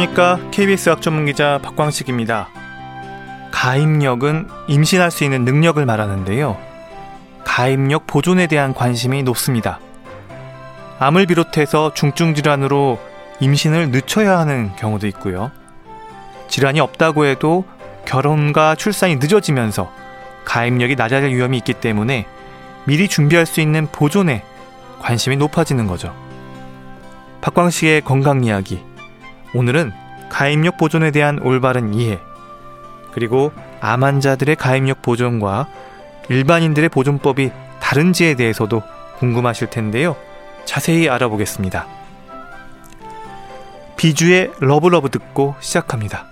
안녕하십니까. KBS 학 전문 기자 박광식입니다. 가입력은 임신할 수 있는 능력을 말하는데요. 가입력 보존에 대한 관심이 높습니다. 암을 비롯해서 중증 질환으로 임신을 늦춰야 하는 경우도 있고요. 질환이 없다고 해도 결혼과 출산이 늦어지면서 가입력이 낮아질 위험이 있기 때문에 미리 준비할 수 있는 보존에 관심이 높아지는 거죠. 박광식의 건강 이야기. 오늘은 가임력 보존에 대한 올바른 이해, 그리고 암 환자들의 가임력 보존과 일반인들의 보존법이 다른지에 대해서도 궁금하실 텐데요. 자세히 알아보겠습니다. 비쥬의 Love Love 듣고 시작합니다.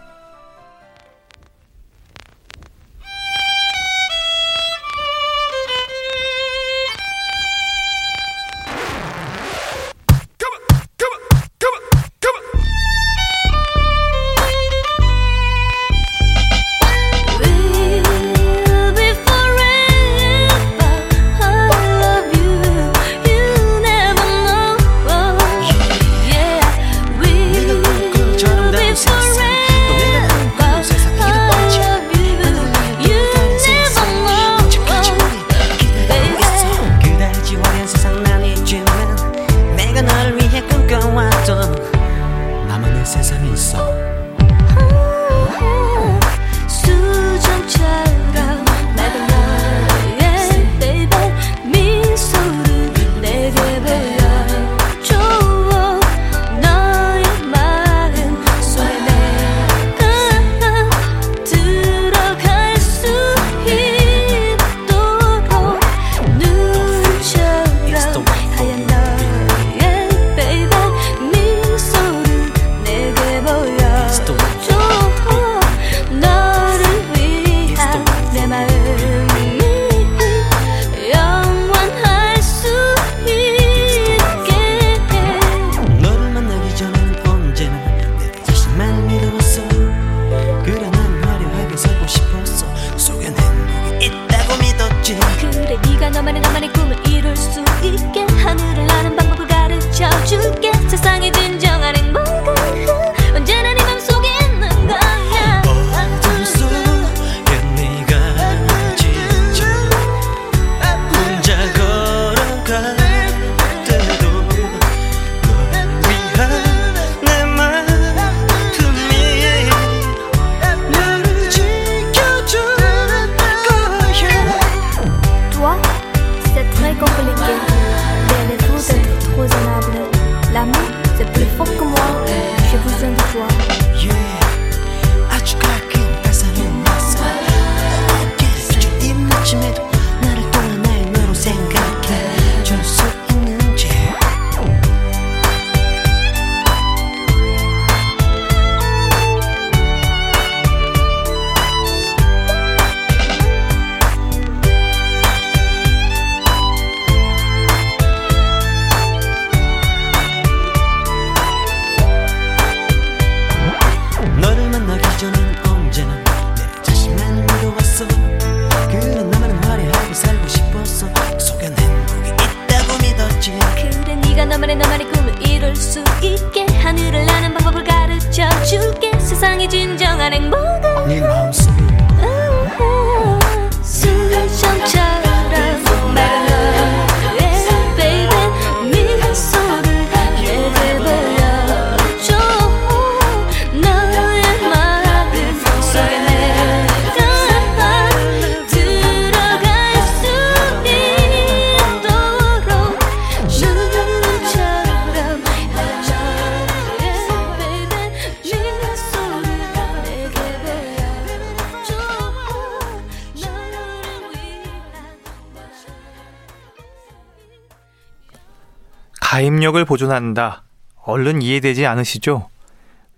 가입력을 보존한다. 얼른 이해되지 않으시죠?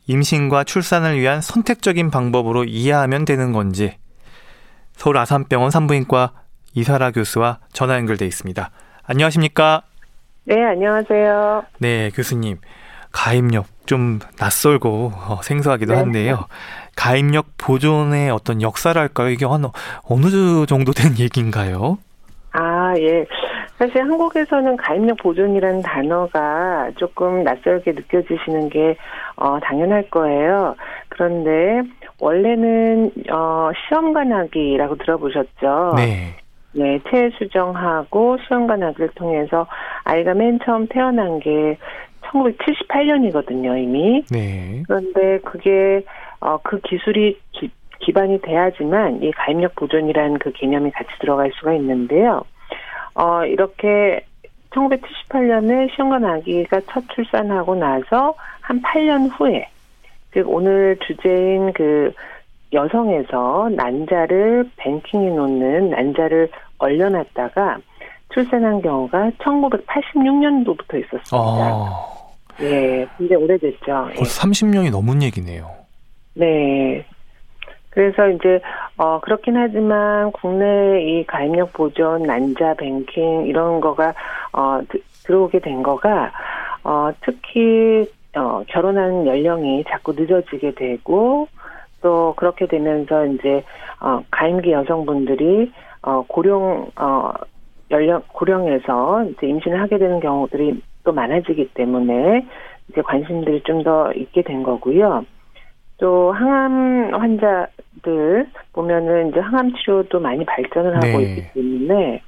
임신과 출산을 위한 선택적인 방법으로 이해하면 되는 건지 서울 아산병원 산부인과 이사라 교수와 전화 연결돼 있습니다. 안녕하십니까? 네, 안녕하세요. 네, 교수님. 가입력 좀 낯설고 어, 생소하기도 네. 한데요. 가입력 보존의 어떤 역사랄까요? 이게 어느, 어느 정도 된 얘기인가요? 아, 예. 사실 한국에서는 가입력 보존이라는 단어가 조금 낯설게 느껴지시는 게 어, 당연할 거예요. 그런데 원래는 어, 시험관하기라고 들어보셨죠? 네. 네, 체해 수정하고 시험관하기를 통해서 아이가 맨 처음 태어난 게 1978년이거든요, 이미. 네. 그런데 그게 어, 그 기술이 기, 기반이 돼야지만 이 가입력 보존이라는 그 개념이 같이 들어갈 수가 있는데요. 어, 이렇게 1978년에 시험관 아기가 첫 출산하고 나서 한 8년 후에, 즉 오늘 주제인 그 여성에서 난자를 뱅킹해 놓는 난자를 얼려놨다가 출산한 경우가 1986년도부터 있었습니다. 아. 예, 근데 오래됐죠. 벌써 30년이 넘은 얘기네요. 네. 그래서 이제 어 그렇긴 하지만 국내 이 가입력 보존, 난자 뱅킹 이런 거가 어 드, 들어오게 된 거가 어 특히 어 결혼하는 연령이 자꾸 늦어지게 되고 또 그렇게 되면서 이제 어 가임기 여성분들이 어 고령 어 연령 고령에서 이제 임신을 하게 되는 경우들이 또 많아지기 때문에 이제 관심들이 좀 더 있게 된 거고요. 또 항암 환자들 보면은 이제 항암 치료도 많이 발전을 하고 네. 있기 때문에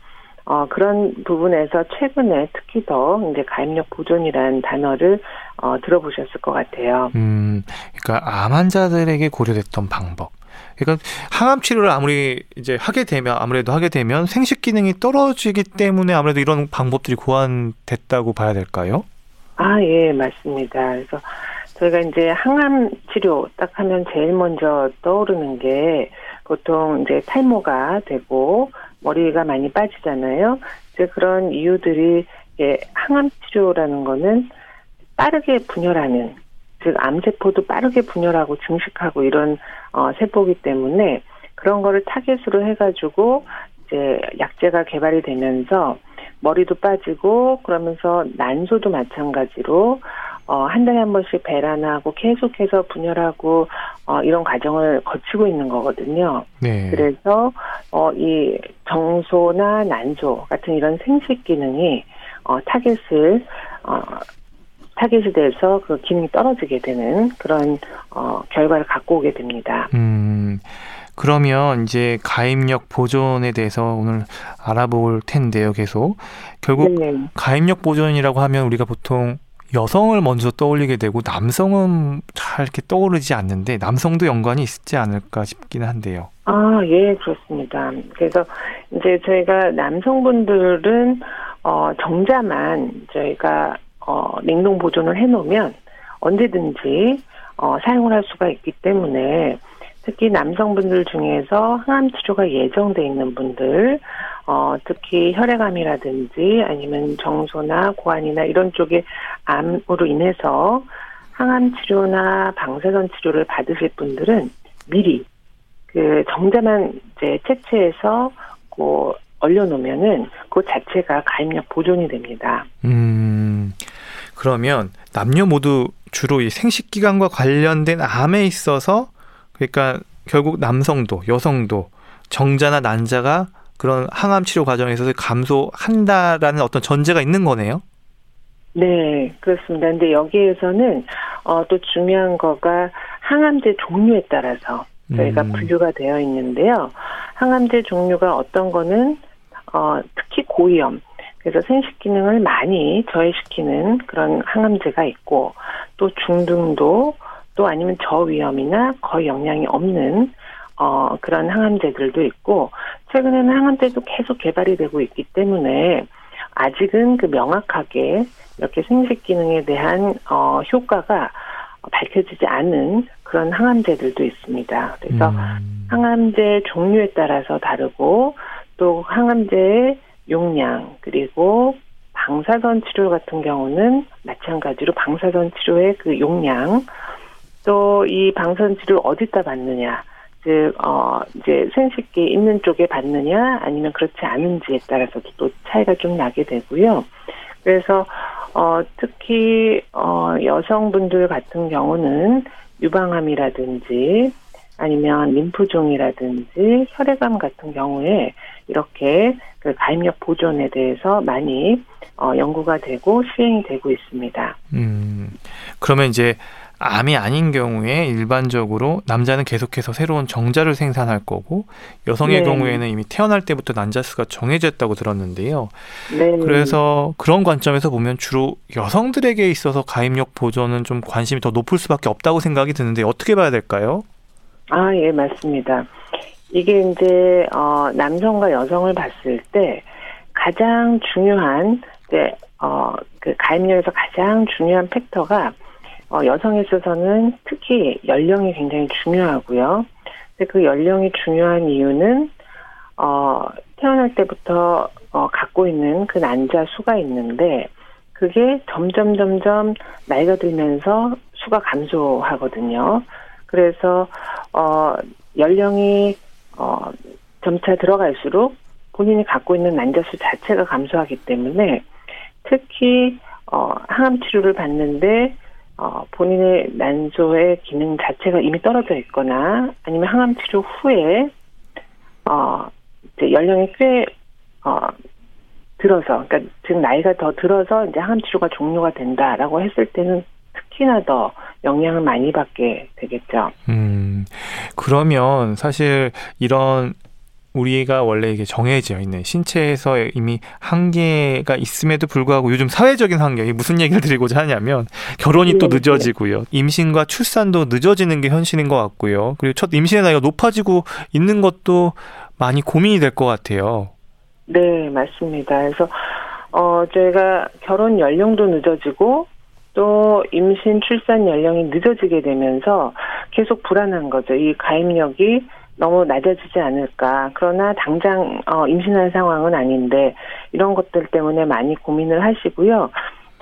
어 그런 부분에서 최근에 특히 더 이제 가입력 보존이라는 단어를 어 들어보셨을 것 같아요. 음, 그러니까 암 환자들에게 고려됐던 방법. 그러니까 항암 치료를 아무리 이제 하게 되면 아무래도 하게 되면 생식 기능이 떨어지기 때문에 아무래도 이런 방법들이 고안됐다고 봐야 될까요? 아, 예, 맞습니다. 그래서 저희가 이제 항암 치료 딱 하면 제일 먼저 떠오르는 게 보통 이제 탈모가 되고 머리가 많이 빠지잖아요. 이제 그런 이유들이 예, 항암 치료라는 거는 빠르게 분열하는 즉 암세포도 빠르게 분열하고 증식하고 이런 어 세포기 때문에 그런 거를 타겟으로 해가지고 이제 약제가 개발이 되면서 머리도 빠지고 그러면서 난소도 마찬가지로 어, 한 달에 한 번씩 배란하고 계속해서 분열하고 어, 이런 과정을 거치고 있는 거거든요. 네. 그래서 어, 이 정소나 난소 같은 이런 생식 기능이 어, 타겟을 어, 타겟이 돼서 그 기능이 떨어지게 되는 그런 어, 결과를 갖고 오게 됩니다. 음. 그러면 이제 가임력 보존에 대해서 오늘 알아볼 텐데요, 계속. 결국 네. 가입력 보존이라고 하면 우리가 보통 여성을 먼저 떠올리게 되고 남성은 잘 이렇게 떠오르지 않는데 남성도 연관이 있지 않을까 싶기는 한데요. 아, 예, 그렇습니다. 그래서 이제 저희가 남성분들은 어 정자만 저희가 어 냉동 보존을 해 놓으면 언제든지 어 사용을 할 수가 있기 때문에 특히 남성분들 중에서 항암 치료가 예정돼 있는 분들, 어, 특히 혈액암이라든지 아니면 정소나 고환이나 이런 쪽에 암으로 인해서 항암 치료나 방사선 치료를 받으실 분들은 미리 그 정자만 이제 채취해서 그 얼려놓으면은 그 자체가 가입력 보존이 됩니다. 음, 그러면 남녀 모두 주로 이 생식기관과 관련된 암에 있어서 그러니까 결국 남성도 여성도 정자나 난자가 그런 항암 치료 과정에 있어서 감소한다라는 어떤 전제가 있는 거네요. 네, 그렇습니다. 근데 여기에서는 어, 또 중요한 거가 항암제 종류에 따라서 저희가 음. 분류가 되어 있는데요. 항암제 종류가 어떤 거는 어, 특히 고위험, 그래서 생식 기능을 많이 저해시키는 그런 항암제가 있고 또 중등도 또 아니면 저위험이나 거의 영향이 없는 어, 그런 항암제들도 있고, 최근에는 항암제도 계속 개발이 되고 있기 때문에, 아직은 그 명확하게 이렇게 생식 기능에 대한, 어, 효과가 밝혀지지 않은 그런 항암제들도 있습니다. 그래서 음. 항암제 종류에 따라서 다르고, 또 항암제의 용량, 그리고 방사선 치료 같은 경우는 마찬가지로 방사선 치료의 그 용량, 또 이 방사선 치료를 어디다 받느냐, 즉, 어, 이제 생식기 있는 쪽에 받느냐 아니면 그렇지 않은지에 따라서도 또 차이가 좀 나게 되고요. 그래서, 어, 특히, 어, 여성분들 같은 경우는 유방암이라든지 아니면 림프종이라든지 혈액암 같은 경우에 이렇게 그 가입력 보존에 대해서 많이 어, 연구가 되고 시행이 되고 있습니다. 음, 그러면 이제 암이 아닌 경우에 일반적으로 남자는 계속해서 새로운 정자를 생산할 거고 여성의 네. 경우에는 이미 태어날 때부터 난자 수가 정해졌다고 들었는데요. 네. 그래서 그런 관점에서 보면 주로 여성들에게 있어서 가입력 보존은 좀 관심이 더 높을 수밖에 없다고 생각이 드는데 어떻게 봐야 될까요? 아, 예, 맞습니다. 이게 이제 어 남성과 여성을 봤을 때 가장 중요한 네, 어그 가입력에서 가장 중요한 팩터가 어, 여성에 있어서는 특히 연령이 굉장히 중요하고요. 근데 그 연령이 중요한 이유는 어, 태어날 때부터 어, 갖고 있는 그 난자 수가 있는데 그게 점점 점점 나이가 들면서 수가 감소하거든요. 그래서 어, 연령이 어, 점차 들어갈수록 본인이 갖고 있는 난자 수 자체가 감소하기 때문에 특히 어, 항암 치료를 받는데 어, 본인의 난소의 기능 자체가 이미 떨어져 있거나 아니면 항암 치료 후에 어, 이제 연령이 꽤 어, 들어서 그러니까 지금 나이가 더 들어서 이제 항암 치료가 종료가 된다라고 했을 때는 특히나 더 영향을 많이 받게 되겠죠. 음, 그러면 사실 이런 우리가 원래 이게 정해져 있는 신체에서 이미 한계가 있음에도 불구하고 요즘 사회적인 환경이 무슨 얘기를 드리고자 하냐면 결혼이 네, 또 늦어지고요. 임신과 출산도 늦어지는 게 현실인 것 같고요. 그리고 첫 임신의 나이가 높아지고 있는 것도 많이 고민이 될 것 같아요. 네, 맞습니다. 그래서 어 저희가 결혼 연령도 늦어지고 또 임신 출산 연령이 늦어지게 되면서 계속 불안한 거죠. 이 가입력이 너무 낮아지지 않을까. 그러나 당장 어, 임신한 상황은 아닌데 이런 것들 때문에 많이 고민을 하시고요.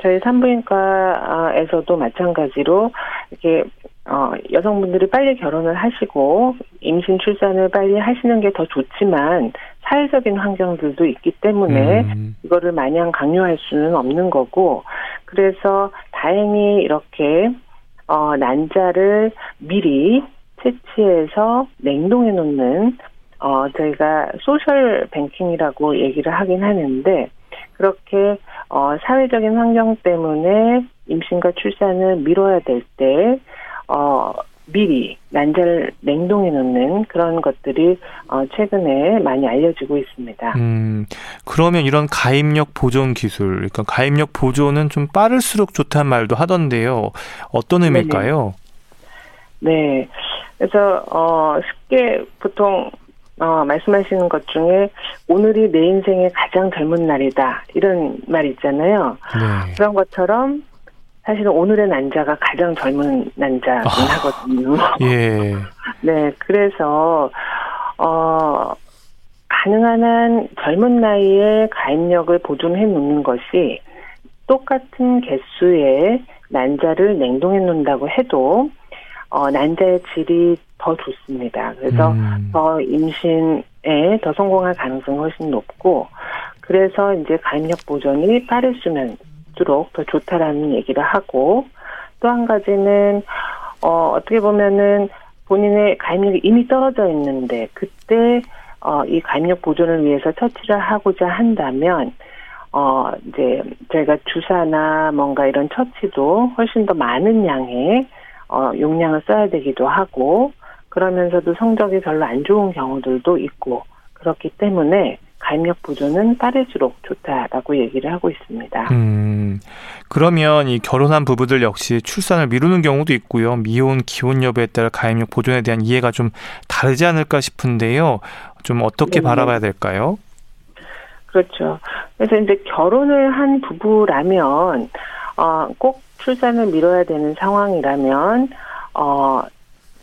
저희 산부인과에서도 마찬가지로 이렇게 어, 여성분들이 빨리 결혼을 하시고 임신 출산을 빨리 하시는 게 더 좋지만 사회적인 환경들도 있기 때문에 음. 이거를 마냥 강요할 수는 없는 거고 그래서 다행히 이렇게 어, 난자를 미리 채취해서 냉동해 놓는 어 저희가 소셜 뱅킹이라고 얘기를 하긴 하는데 그렇게 어 사회적인 환경 때문에 임신과 출산을 미뤄야 될 때 어 미리 난자를 냉동해 놓는 그런 것들이 어, 최근에 많이 알려지고 있습니다. 음, 그러면 이런 가입력 보존 기술, 그러니까 가입력 보존은 좀 빠를수록 좋다는 말도 하던데요. 어떤 의미일까요? 네네. 네. 그래서 어 쉽게 보통 어 말씀하시는 것 중에 오늘이 내 인생의 가장 젊은 날이다 이런 말 있잖아요. 네. 그런 것처럼 사실은 오늘의 난자가 가장 젊은 난자긴 아, 하거든요. 예. 네, 그래서 어 가능한 한 젊은 나이에 가입력을 보존해 놓는 것이 똑같은 개수의 난자를 냉동해 놓는다고 해도 어, 난자의 질이 더 좋습니다. 그래서 음. 더 임신에 더 성공할 가능성이 훨씬 높고, 그래서 이제 가입력 보존이 빠를수면수록 더 좋다라는 얘기를 하고, 또 한 가지는, 어, 어떻게 보면은 본인의 가입력이 이미 떨어져 있는데, 그때, 어, 이 가입력 보존을 위해서 처치를 하고자 한다면, 어, 이제 저희가 주사나 뭔가 이런 처치도 훨씬 더 많은 양의 어, 용량을 써야 되기도 하고 그러면서도 성적이 별로 안 좋은 경우들도 있고 그렇기 때문에 가입력 보존은 빠를수록 좋다라고 얘기를 하고 있습니다. 음, 그러면 이 결혼한 부부들 역시 출산을 미루는 경우도 있고요. 미혼, 기혼 여부에 따라 가입력 보존에 대한 이해가 좀 다르지 않을까 싶은데요. 좀 어떻게 네. 바라봐야 될까요? 그렇죠. 그래서 이제 결혼을 한 부부라면 어, 꼭 출산을 미뤄야 되는 상황이라면 어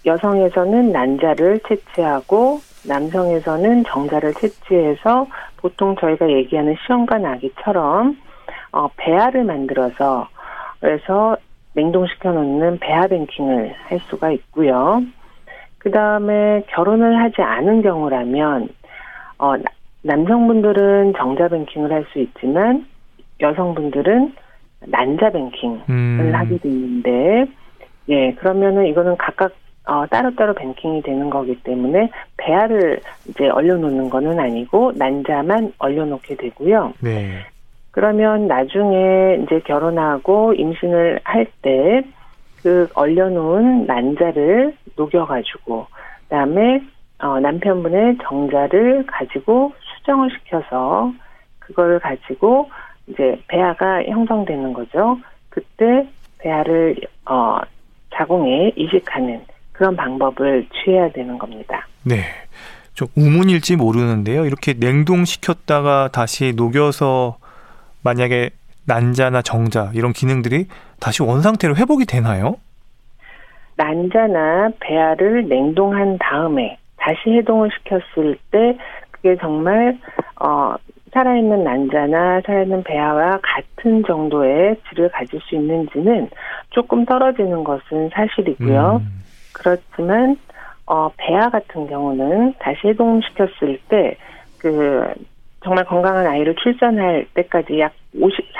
여성에서는 난자를 채취하고 남성에서는 정자를 채취해서 보통 저희가 얘기하는 시험관 아기처럼 어 배아를 만들어서 그래서 냉동시켜 놓는 배아 뱅킹을 할 수가 있고요. 그 다음에 결혼을 하지 않은 경우라면 어 남성분들은 정자 뱅킹을 할 수 있지만 여성분들은 난자 뱅킹을 음. 하게 되는데 예 그러면은 이거는 각각 어, 따로따로 뱅킹이 되는 거기 때문에 배아를 이제 얼려놓는 거는 아니고 난자만 얼려놓게 되고요. 네. 그러면 나중에 이제 결혼하고 임신을 할 때 그 얼려놓은 난자를 녹여가지고 그다음에 어, 남편분의 정자를 가지고 수정을 시켜서 그걸 가지고 이제 배아가 형성되는 거죠. 그때 배아를 어, 자궁에 이식하는 그런 방법을 취해야 되는 겁니다. 네. 좀 우문일지 모르는데요. 이렇게 냉동시켰다가 다시 녹여서 만약에 난자나 정자 이런 기능들이 다시 원상태로 회복이 되나요? 난자나 배아를 냉동한 다음에 다시 해동을 시켰을 때 그게 정말 어 살아있는 난자나 살아있는 배아와 같은 정도의 질을 가질 수 있는지는 조금 떨어지는 것은 사실이고요. 음. 그렇지만 어 배아 같은 경우는 다시 해동시켰을 때 그 정말 건강한 아이를 출산할 때까지 약 50,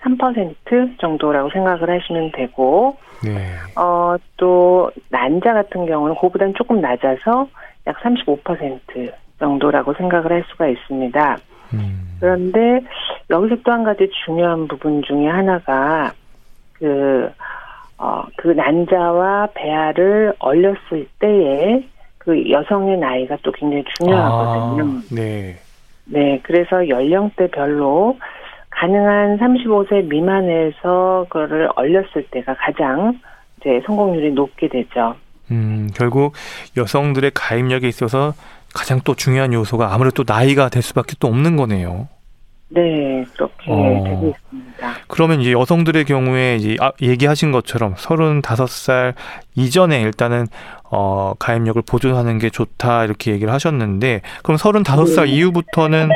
43% 정도라고 생각을 하시면 되고, 네. 어, 또, 난자 같은 경우는 그보다는 조금 낮아서 약 35% 정도라고 생각을 할 수가 있습니다. 음. 그런데 여기서 또 한 가지 중요한 부분 중에 하나가 그, 어, 그 난자와 배아를 얼렸을 때에 그 여성의 나이가 또 굉장히 중요하거든요. 아, 네. 네, 그래서 연령대별로 가능한 35세 미만에서 그거를 얼렸을 때가 가장 이제 성공률이 높게 되죠. 음, 결국 여성들의 가입력에 있어서 가장 또 중요한 요소가 아무래도 나이가 될 수밖에 또 없는 거네요. 네, 그렇게 어. 되고 있습니다. 그러면 이제 여성들의 경우에 이제 아, 얘기하신 것처럼 35살 이전에 일단은 어, 가입력을 보존하는 게 좋다 이렇게 얘기를 하셨는데 그럼 35살 네. 이후부터는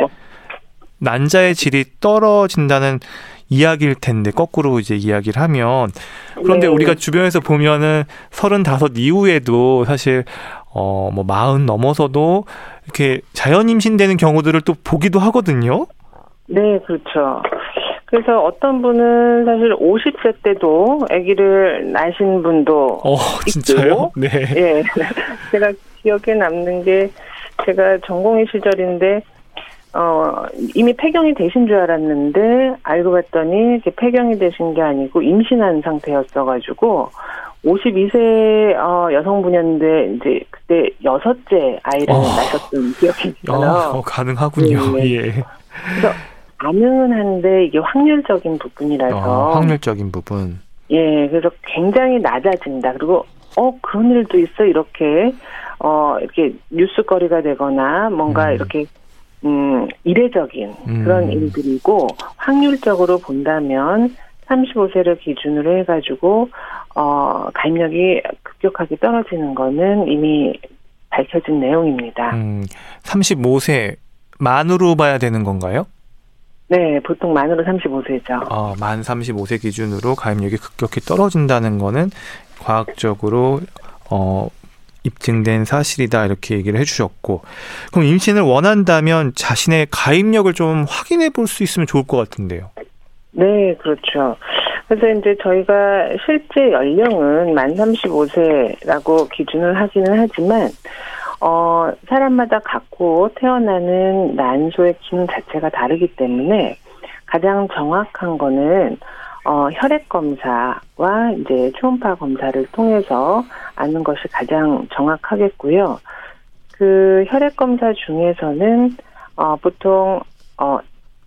난자의 질이 떨어진다는 이야기일 텐데 거꾸로 이제 이야기를 하면 그런데 네. 우리가 주변에서 보면은 서른다섯 이후에도 사실 어 뭐 마흔 넘어서도 이렇게 자연 임신되는 경우들을 또 보기도 하거든요. 네, 그렇죠. 그래서 어떤 분은 사실 50세 때도 아기를 낳으신 분도 어, 진짜요? 네. 예. 제가 기억에 남는 게 제가 전공의 시절인데 어, 이미 폐경이 되신 줄 알았는데, 알고 봤더니, 폐경이 되신 게 아니고, 임신한 상태였어 가지고, 52세, 어, 여성분이었는데, 이제, 그때 여섯째 아이를 어. 낳으셨던 기억이 있어요. 어, 가능하군요, 네. 예. 그래서, 가능은 한데, 이게 확률적인 부분이라서. 어, 확률적인 부분. 예, 그래서 굉장히 낮아진다. 그리고, 어, 그런 일도 있어, 이렇게, 어, 이렇게 뉴스거리가 되거나, 뭔가 음. 이렇게, 음, 이례적인 음. 그런 일들이고 확률적으로 본다면 35세를 기준으로 해가지고 어, 가입력이 급격하게 떨어지는 거는 이미 밝혀진 내용입니다. 음, 35세 만으로 봐야 되는 건가요? 네, 보통 만으로 35세죠. 어, 만 35세 기준으로 가입력이 급격히 떨어진다는 거는 과학적으로 어, 입증된 사실이다 이렇게 얘기를 해주셨고 그럼 임신을 원한다면 자신의 가입력을 좀 확인해 볼 수 있으면 좋을 것 같은데요. 네, 그렇죠. 그래서 이제 저희가 실제 연령은 만 35세라고 기준을 하기는 하지만 어, 사람마다 갖고 태어나는 난소의 기능 자체가 다르기 때문에 가장 정확한 거는 어, 혈액 검사와 이제 초음파 검사를 통해서 아는 것이 가장 정확하겠고요. 그 혈액 검사 중에서는 어, 보통 어,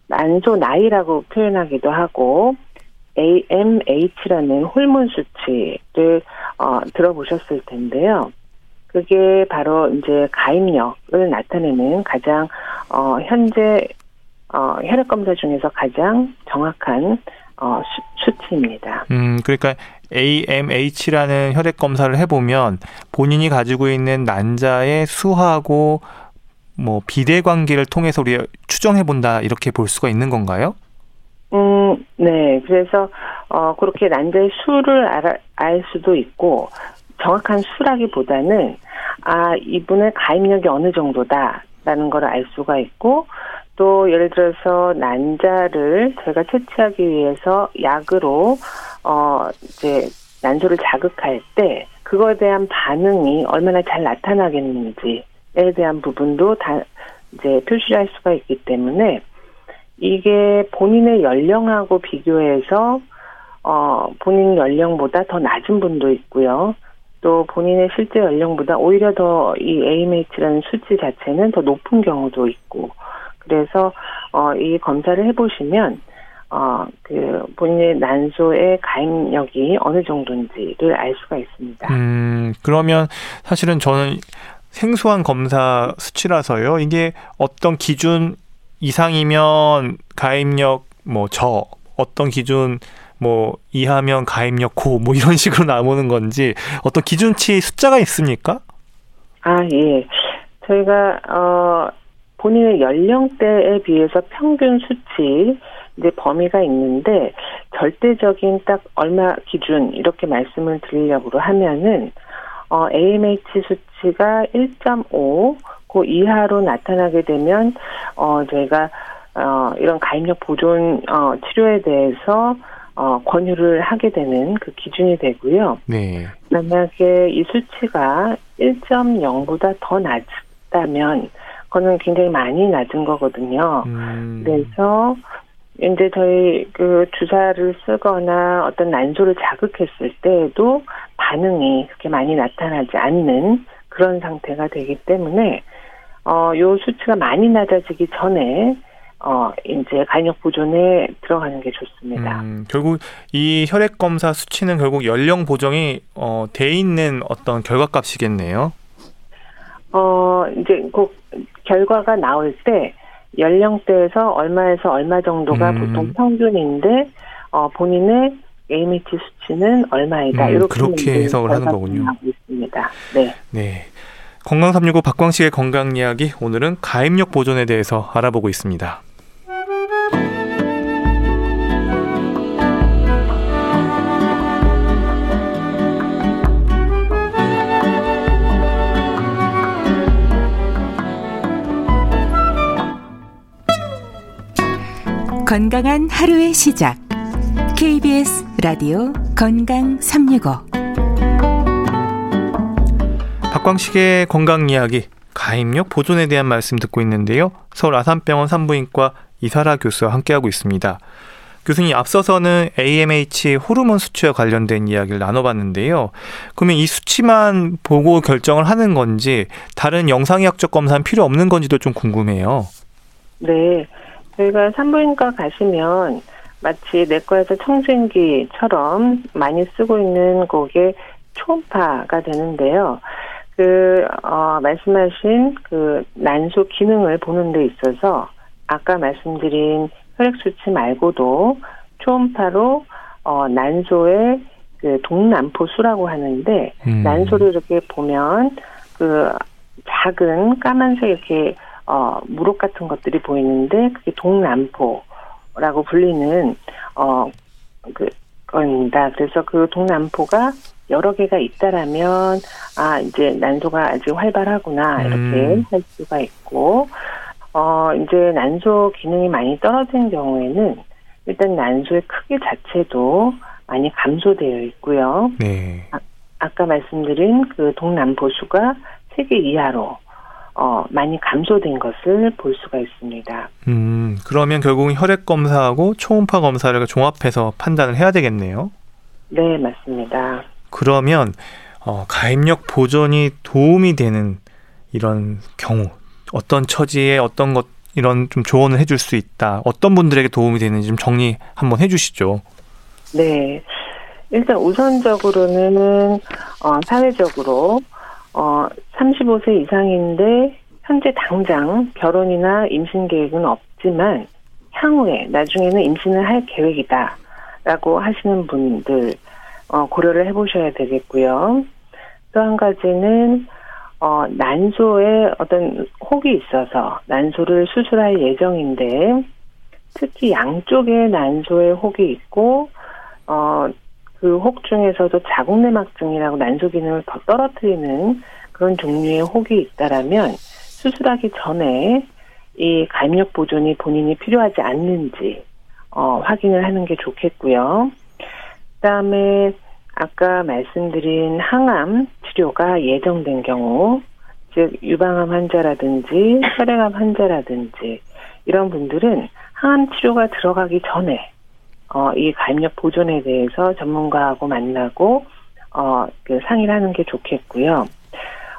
난소 나이라고 표현하기도 하고 AMH라는 호르몬 수치를 어, 들어보셨을 텐데요. 그게 바로 이제 가입력을 나타내는 가장 어, 현재 어, 혈액 검사 중에서 가장 정확한 어, 수, 수치입니다. 음, 그러니까 AMH라는 혈액 검사를 해보면 본인이 가지고 있는 난자의 수하고 뭐 비대 관계를 통해서 우리 추정해 본다 이렇게 볼 수가 있는 건가요? 음, 네. 그래서 어 그렇게 난자의 수를 알아, 알 수도 있고 정확한 수라기보다는 아 이분의 가입력이 어느 정도다라는 걸 알 수가 있고 또 예를 들어서 난자를 저희가 채취하기 위해서 약으로 어 이제 난소를 자극할 때 그거에 대한 반응이 얼마나 잘 나타나겠는지에 대한 부분도 다 이제 표시할 수가 있기 때문에 이게 본인의 연령하고 비교해서 어 본인 연령보다 더 낮은 분도 있고요. 또 본인의 실제 연령보다 오히려 더 이 AMH라는 수치 자체는 더 높은 경우도 있고 그래서 어 이 검사를 해보시면 어, 그, 본인의 난소의 가입력이 어느 정도인지를 알 수가 있습니다. 음, 그러면 사실은 저는 생소한 검사 수치라서요. 이게 어떤 기준 이상이면 가입력 뭐 저, 어떤 기준 뭐 이하면 가입력 고, 뭐 이런 식으로 나오는 건지 어떤 기준치 숫자가 있습니까? 아, 예. 저희가, 어, 본인의 연령대에 비해서 평균 수치, 이제 범위가 있는데 절대적인 딱 얼마 기준 이렇게 말씀을 드리려고 하면은 어 AMH 수치가 1.5 그 이하로 나타나게 되면 어 저희가 어 이런 가입력 보존 어 치료에 대해서 어 권유를 하게 되는 그 기준이 되고요. 네. 만약에 이 수치가 1.0보다 더 낮다면 그거는 굉장히 많이 낮은 거거든요. 음. 그래서 이제 저희 그 주사를 쓰거나 어떤 난소를 자극했을 때에도 반응이 그렇게 많이 나타나지 않는 그런 상태가 되기 때문에 어, 요 수치가 많이 낮아지기 전에 어, 이제 간역 보존에 들어가는 게 좋습니다. 음, 결국 이 혈액 검사 수치는 결국 연령 보정이 어, 돼 있는 어떤 결과값이겠네요. 어, 이제 그 결과가 나올 때 연령대에서 얼마에서 얼마 정도가 음. 보통 평균인데 어, 본인의 AMH 수치는 얼마이다. 음, 이렇게 그렇게 해석을 하는 거군요. 있습니다. 네. 네. 건강 365 박광식의 건강 이야기 오늘은 가입력 보존에 대해서 알아보고 있습니다. 건강한 하루의 시작. KBS 라디오 건강 365. 박광식의 건강 이야기 가입력 보존에 대한 말씀 듣고 있는데요. 서울 아산병원 산부인과 이사라 교수와 함께하고 있습니다. 교수님 앞서서는 AMH 호르몬 수치와 관련된 이야기를 나눠봤는데요. 그러면 이 수치만 보고 결정을 하는 건지 다른 영상의학적 검사는 필요 없는 건지도 좀 궁금해요. 네. 저희가 산부인과 가시면 마치 내과에서 청진기처럼 많이 쓰고 있는 곡의 초음파가 되는데요. 그, 어, 말씀하신 그 난소 기능을 보는 데 있어서 아까 말씀드린 혈액 수치 말고도 초음파로 어, 난소의 그 동남포수라고 하는데 음. 난소를 이렇게 보면 그 작은 까만색 이렇게 어, 무릎 같은 것들이 보이는데 그게 동남포라고 불리는 어, 그 겁니다. 그래서 그 동남포가 여러 개가 있다라면 아 이제 난소가 아주 활발하구나 이렇게 음. 할 수가 있고 어 이제 난소 기능이 많이 떨어진 경우에는 일단 난소의 크기 자체도 많이 감소되어 있고요. 네. 아, 아까 말씀드린 그 동남포수가 세 개 이하로 어, 많이 감소된 것을 볼 수가 있습니다. 음, 그러면 결국은 혈액 검사하고 초음파 검사를 종합해서 판단을 해야 되겠네요. 네, 맞습니다. 그러면 어, 가입력 보존이 도움이 되는 이런 경우 어떤 처지에 어떤 것 이런 좀 조언을 해줄 수 있다. 어떤 분들에게 도움이 되는지 좀 정리 한번 해주시죠. 네, 일단 우선적으로는 어, 사회적으로 어, 35세 이상인데 현재 당장 결혼이나 임신 계획은 없지만 향후에 나중에는 임신을 할 계획이다라고 하시는 분들 어, 고려를 해보셔야 되겠고요. 또 한 가지는 어, 난소에 어떤 혹이 있어서 난소를 수술할 예정인데 특히 양쪽에 난소에 혹이 있고 어, 그 혹 중에서도 자궁내막증이라고 난소 기능을 더 떨어뜨리는 그런 종류의 혹이 있다라면 수술하기 전에 이 가입력 보존이 본인이 필요하지 않는지 어, 확인을 하는 게 좋겠고요. 그다음에 아까 말씀드린 항암 치료가 예정된 경우, 즉 유방암 환자라든지 혈액암 환자라든지 이런 분들은 항암 치료가 들어가기 전에 어, 이 가입력 보존에 대해서 전문가하고 만나고 어, 그 상의를 하는 게 좋겠고요.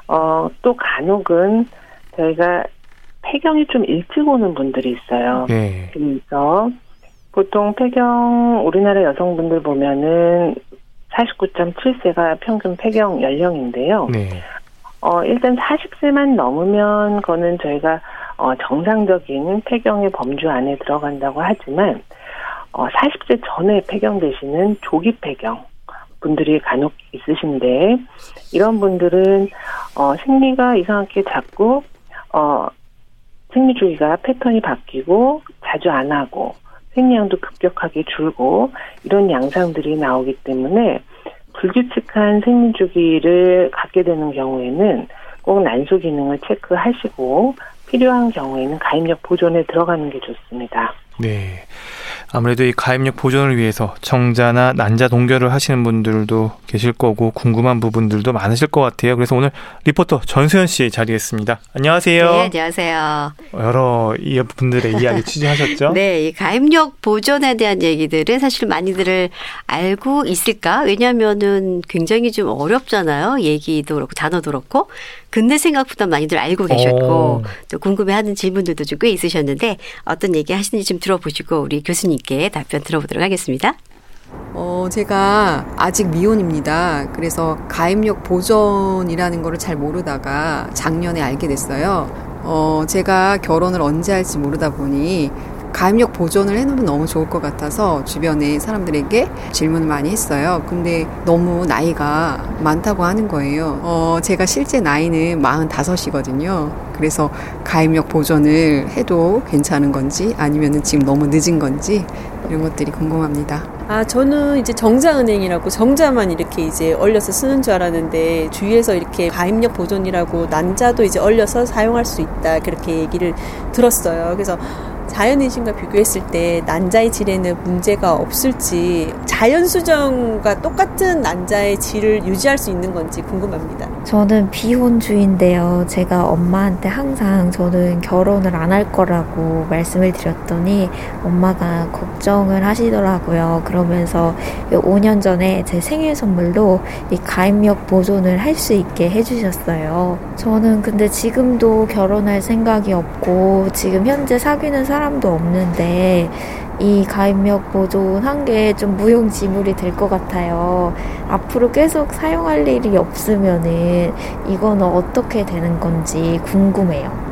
어, 또 간혹은 저희가 폐경이 좀 일찍 오는 분들이 있어요. 네. 그래서 보통 폐경 우리나라 여성분들 보면은 49.7세가 평균 폐경 연령인데요. 네. 어, 일단 40세만 넘으면 그거는 저희가 어, 정상적인 폐경의 범주 안에 들어간다고 하지만 어, 40세 전에 폐경되시는 조기 폐경 분들이 간혹 있으신데 이런 분들은 어, 생리가 이상하게 자꾸 어, 생리 주기가 패턴이 바뀌고 자주 안 하고 생리량도 급격하게 줄고 이런 양상들이 나오기 때문에 불규칙한 생리 주기를 갖게 되는 경우에는 꼭 난소 기능을 체크하시고 필요한 경우에는 가입력 보존에 들어가는 게 좋습니다. 네. 아무래도 이 가입력 보존을 위해서 정자나 난자 동결을 하시는 분들도 계실 거고 궁금한 부분들도 많으실 것 같아요. 그래서 오늘 리포터 전수현 씨 자리했습니다. 안녕하세요. 네, 안녕하세요. 여러 분들의 이야기 취재하셨죠? 네, 이 가입력 보존에 대한 얘기들은 사실 많이들 알고 있을까? 왜냐하면은 굉장히 좀 어렵잖아요. 얘기도 그렇고 단어도 그렇고. 근데 생각보다 많이들 알고 계셨고 오. 또 궁금해하는 질문들도 좀 꽤 있으셨는데 어떤 얘기 하시는지 좀 들어 보시고 우리 교수님께 답변 들어보도록 하겠습니다. 어, 제가 아직 미혼입니다. 그래서 가입력 보존이라는 거를 잘 모르다가 작년에 알게 됐어요. 어, 제가 결혼을 언제 할지 모르다 보니 가입력 보존을 해놓으면 너무 좋을 것 같아서 주변에 사람들에게 질문을 많이 했어요. 근데 너무 나이가 많다고 하는 거예요. 어, 제가 실제 나이는 45이거든요. 그래서 가입력 보존을 해도 괜찮은 건지 아니면 지금 너무 늦은 건지 이런 것들이 궁금합니다. 아, 저는 이제 정자은행이라고 정자만 이렇게 이제 얼려서 쓰는 줄 알았는데 주위에서 이렇게 가입력 보존이라고 난자도 이제 얼려서 사용할 수 있다 그렇게 얘기를 들었어요. 그래서 자연인신과 비교했을 때 난자의 질에는 문제가 없을지 자연 수정과 똑같은 난자의 질을 유지할 수 있는 건지 궁금합니다. 저는 비혼주인데요. 제가 엄마한테 항상 저는 결혼을 안 할 거라고 말씀을 드렸더니 엄마가 걱정을 하시더라고요. 그러면서 5년 전에 제 생일 선물로 이 가입력 보존을 할 수 있게 해주셨어요. 저는 근데 지금도 결혼할 생각이 없고 지금 현재 사귀는 사람 사람도 없는데 이 가입력 보존 한 게 좀 무용지물이 될 것 같아요. 앞으로 계속 사용할 일이 없으면은 이거는 어떻게 되는 건지 궁금해요.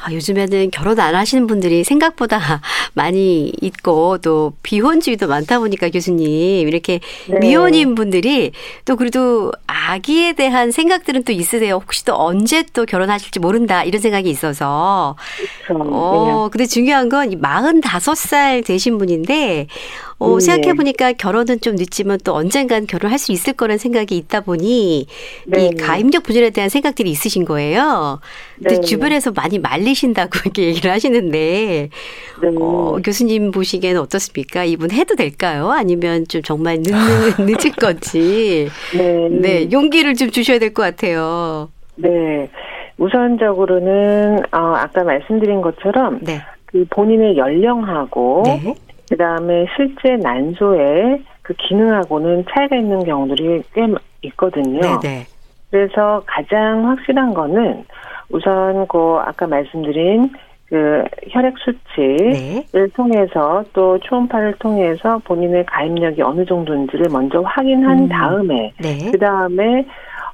아, 요즘에는 결혼 안 하시는 분들이 생각보다 많이 있고 또 비혼주의도 많다 보니까 교수님 이렇게 네. 미혼인 분들이 또 그래도 아기에 대한 생각들은 또 있으세요. 혹시 또 언제 또 결혼하실지 모른다 이런 생각이 있어서. 그렇죠. 어, 근데 중요한 건 45살 되신 분인데 어, 음, 생각해 보니까 결혼은 좀 늦지만 또 언젠간 결혼할 수 있을 거라는 생각이 있다 보니 네. 이 가임력 부전에 대한 생각들이 있으신 거예요. 근데 네. 주변에서 많이 말리신다고 이렇게 얘기를 하시는데 네. 어, 교수님 보시기에는 어떻습니까? 이분 해도 될까요? 아니면 좀 정말 늦는 늦을 건지. 네. 네, 용기를 좀 주셔야 될 것 같아요. 네. 우선적으로는 어, 아까 말씀드린 것처럼 네. 그 본인의 연령하고 네. 그 다음에 실제 난소의 그 기능하고는 차이가 있는 경우들이 꽤 있거든요. 네네. 네. 그래서 가장 확실한 거는 우선 그 아까 말씀드린 그 혈액 수치를 네. 통해서 또 초음파를 통해서 본인의 가입력이 어느 정도인지를 먼저 확인한 음. 다음에 네. 그 다음에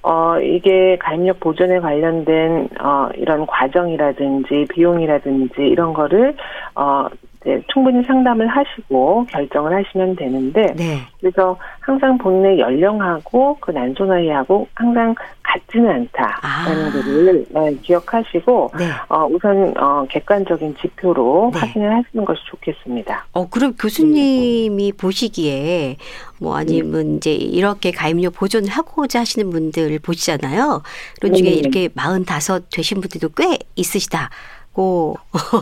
어 이게 가입력 보존에 관련된 어 이런 과정이라든지 비용이라든지 이런 거를 어 네, 충분히 상담을 하시고 결정을 하시면 되는데 네. 그래서 항상 본인의 연령하고 그 난소 나이하고 항상 같지는 않다라는 아. 것을 네, 기억하시고 네. 어, 우선 어, 객관적인 지표로 네. 확인을 하시는 것이 좋겠습니다. 어 그럼 교수님이 보시기에 뭐 아니면 이제 이렇게 가입력 보존을 하고자 하시는 분들 보시잖아요. 그런 중에 이렇게 마흔다섯 되신 분들도 꽤 있으시다. 있고.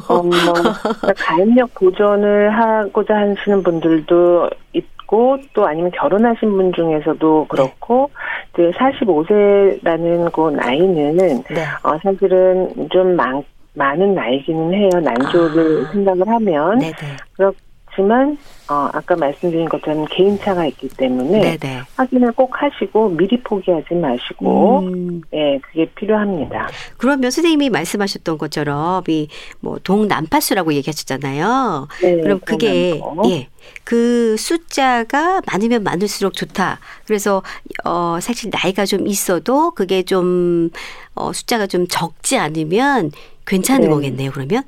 어, 뭐, 가입력 보존을 하고자 하시는 분들도 있고, 또 아니면 결혼하신 분 중에서도 그렇고 이제 45세라는 그 나이는 네. 어 사실은 좀 많, 많은 나이기는 해요. 난조를 아. 생각을 하면 네네. 그렇지만 어 아까 말씀드린 것처럼 개인차가 있기 때문에 네네. 확인을 꼭 하시고 미리 포기하지 마시고 음. 예 그게 필요합니다. 그러면 선생님이 말씀하셨던 것처럼 이 뭐 동남파수라고 얘기하셨잖아요. 네, 그럼 그게. 예. 그 숫자가 많으면 많을수록 좋다. 그래서 어 사실 나이가 좀 있어도 그게 좀 어, 숫자가 좀 적지 않으면 괜찮은 네. 거겠네요. 그러면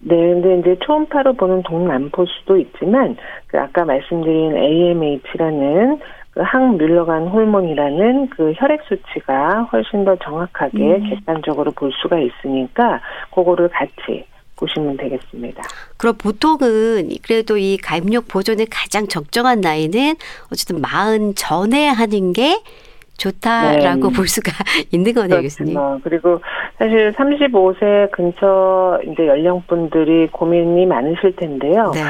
네, 근데 이제 초음파로 보는 동남포수도 있지만 그 아까 말씀드린 AMH라는 그 항뮬러간 호르몬이라는 그 혈액 수치가 훨씬 더 정확하게 음. 객관적으로 볼 수가 있으니까 그거를 같이 보시면 되겠습니다. 그럼 보통은 그래도 이 가입력 보존의 가장 적정한 나이는 어쨌든 마흔 전에 하는 게 좋다라고 네. 볼 수가 있는 거네요, 교수님. 그리고 사실 35세 근처 이제 연령분들이 고민이 많으실 텐데요. 네.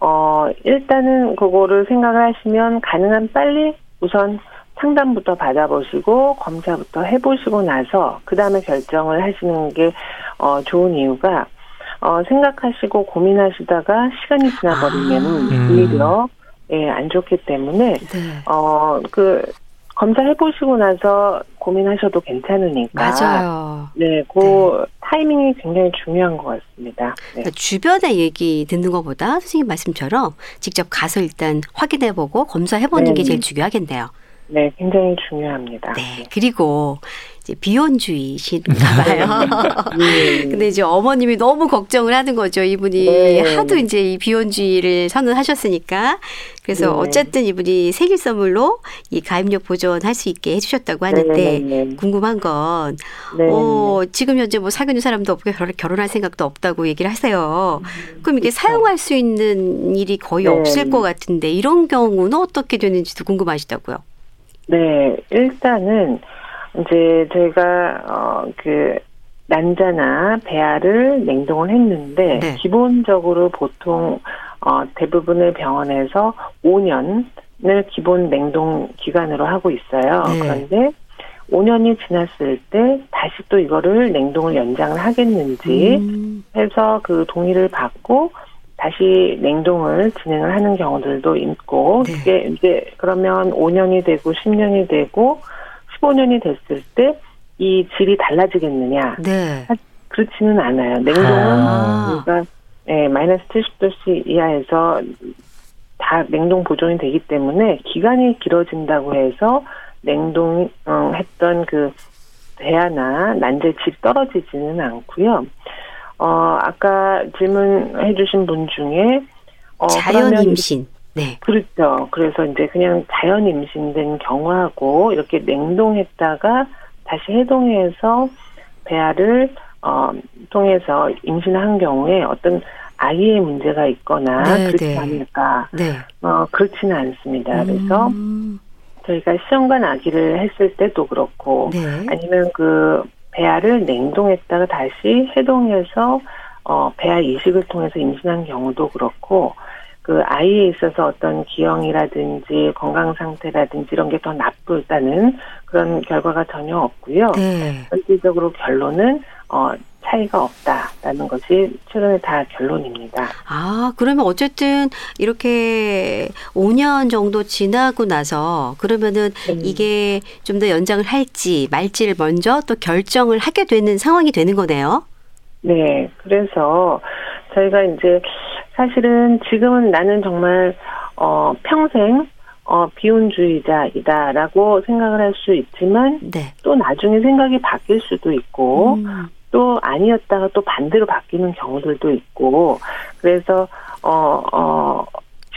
어, 일단은 그거를 생각을 하시면 가능한 빨리 우선 상담부터 받아보시고 검사부터 해보시고 나서 그 다음에 결정을 하시는 게 어, 좋은 이유가 어, 생각하시고 고민하시다가 시간이 지나버리면 아. 오히려 예, 안 좋기 때문에 네. 어, 그 검사 해 보시고 나서 고민하셔도 괜찮으니까 맞아요. 네, 그 타이밍이 굉장히 중요한 것 같습니다. 네. 그러니까 주변의 얘기 듣는 것보다 선생님 말씀처럼 직접 가서 일단 확인해 보고 검사해 보는 게 네. 제일 중요하겠네요. 네, 굉장히 중요합니다. 네. 그리고 이제 비혼주의신가 봐요. 네. 근데 이제 어머님이 너무 걱정을 하는 거죠. 이분이 네. 하도 이제 이 비혼주의를 선언하셨으니까. 그래서 네. 어쨌든 이분이 생일 선물로 이 가입력 보존할 수 있게 해주셨다고 하는데 네, 네. 궁금한 건 네. 어, 지금 현재 뭐 사귀는 사람도 없고 결혼, 결혼할 생각도 없다고 얘기를 하세요. 그럼 이게 사용할 수 있는 일이 거의 네. 없을 것 같은데 이런 경우는 어떻게 되는지도 궁금하시다고요. 네, 일단은 이제 저희가 어그 난자나 배아를 냉동을 했는데 네. 기본적으로 보통 어 대부분의 병원에서 5년을 기본 냉동 기간으로 하고 있어요. 네. 그런데 5년이 지났을 때 다시 또 이거를 냉동을 연장을 하겠는지 음, 해서 그 동의를 받고 다시 냉동을 진행을 하는 경우들도 있고 네. 그게 이제 그러면 5년이 되고 10년이 되고 15년이 됐을 때 이 질이 달라지겠느냐 네. 그렇지는 않아요. 냉동은 아. 우리가 예, 마이너스 70도씨 이하에서 다 냉동 보존이 되기 때문에 기간이 길어진다고 해서 냉동했던 그 배아나 난제 질이 떨어지지는 않고요. 어 아까 질문해 주신 분 중에 어 자연 임신. 네. 그렇죠. 그래서 이제 그냥 자연 임신된 경우하고 이렇게 냉동했다가 다시 해동해서 배아를 어 통해서 임신한 경우에 어떤 아이의 문제가 있거나 네, 그렇지 네. 않을까? 네. 어 그렇지는 않습니다. 그래서 음, 저희가 시험관 아기를 했을 때도 그렇고 네. 아니면 그 배아를 냉동했다가 다시 해동해서 어 배아 이식을 통해서 임신한 경우도 그렇고 그 아이에 있어서 어떤 기형이라든지 건강 상태라든지 이런 게 더 나쁘다는 그런 결과가 전혀 없고요. 네. 실질적으로 결론은 어 차이가 없다라는 것이 최근에 다 결론입니다. 아, 그러면 어쨌든 이렇게 5년 정도 지나고 나서 그러면은 네. 이게 좀 더 연장을 할지 말지를 먼저 또 결정을 하게 되는 상황이 되는 거네요. 네, 그래서 저희가 이제 사실은 지금은 나는 정말 어 평생 어 비혼주의자이다라고 생각을 할 수 있지만 네. 또 나중에 생각이 바뀔 수도 있고 음, 또 아니었다가 또 반대로 바뀌는 경우들도 있고 그래서 어 어,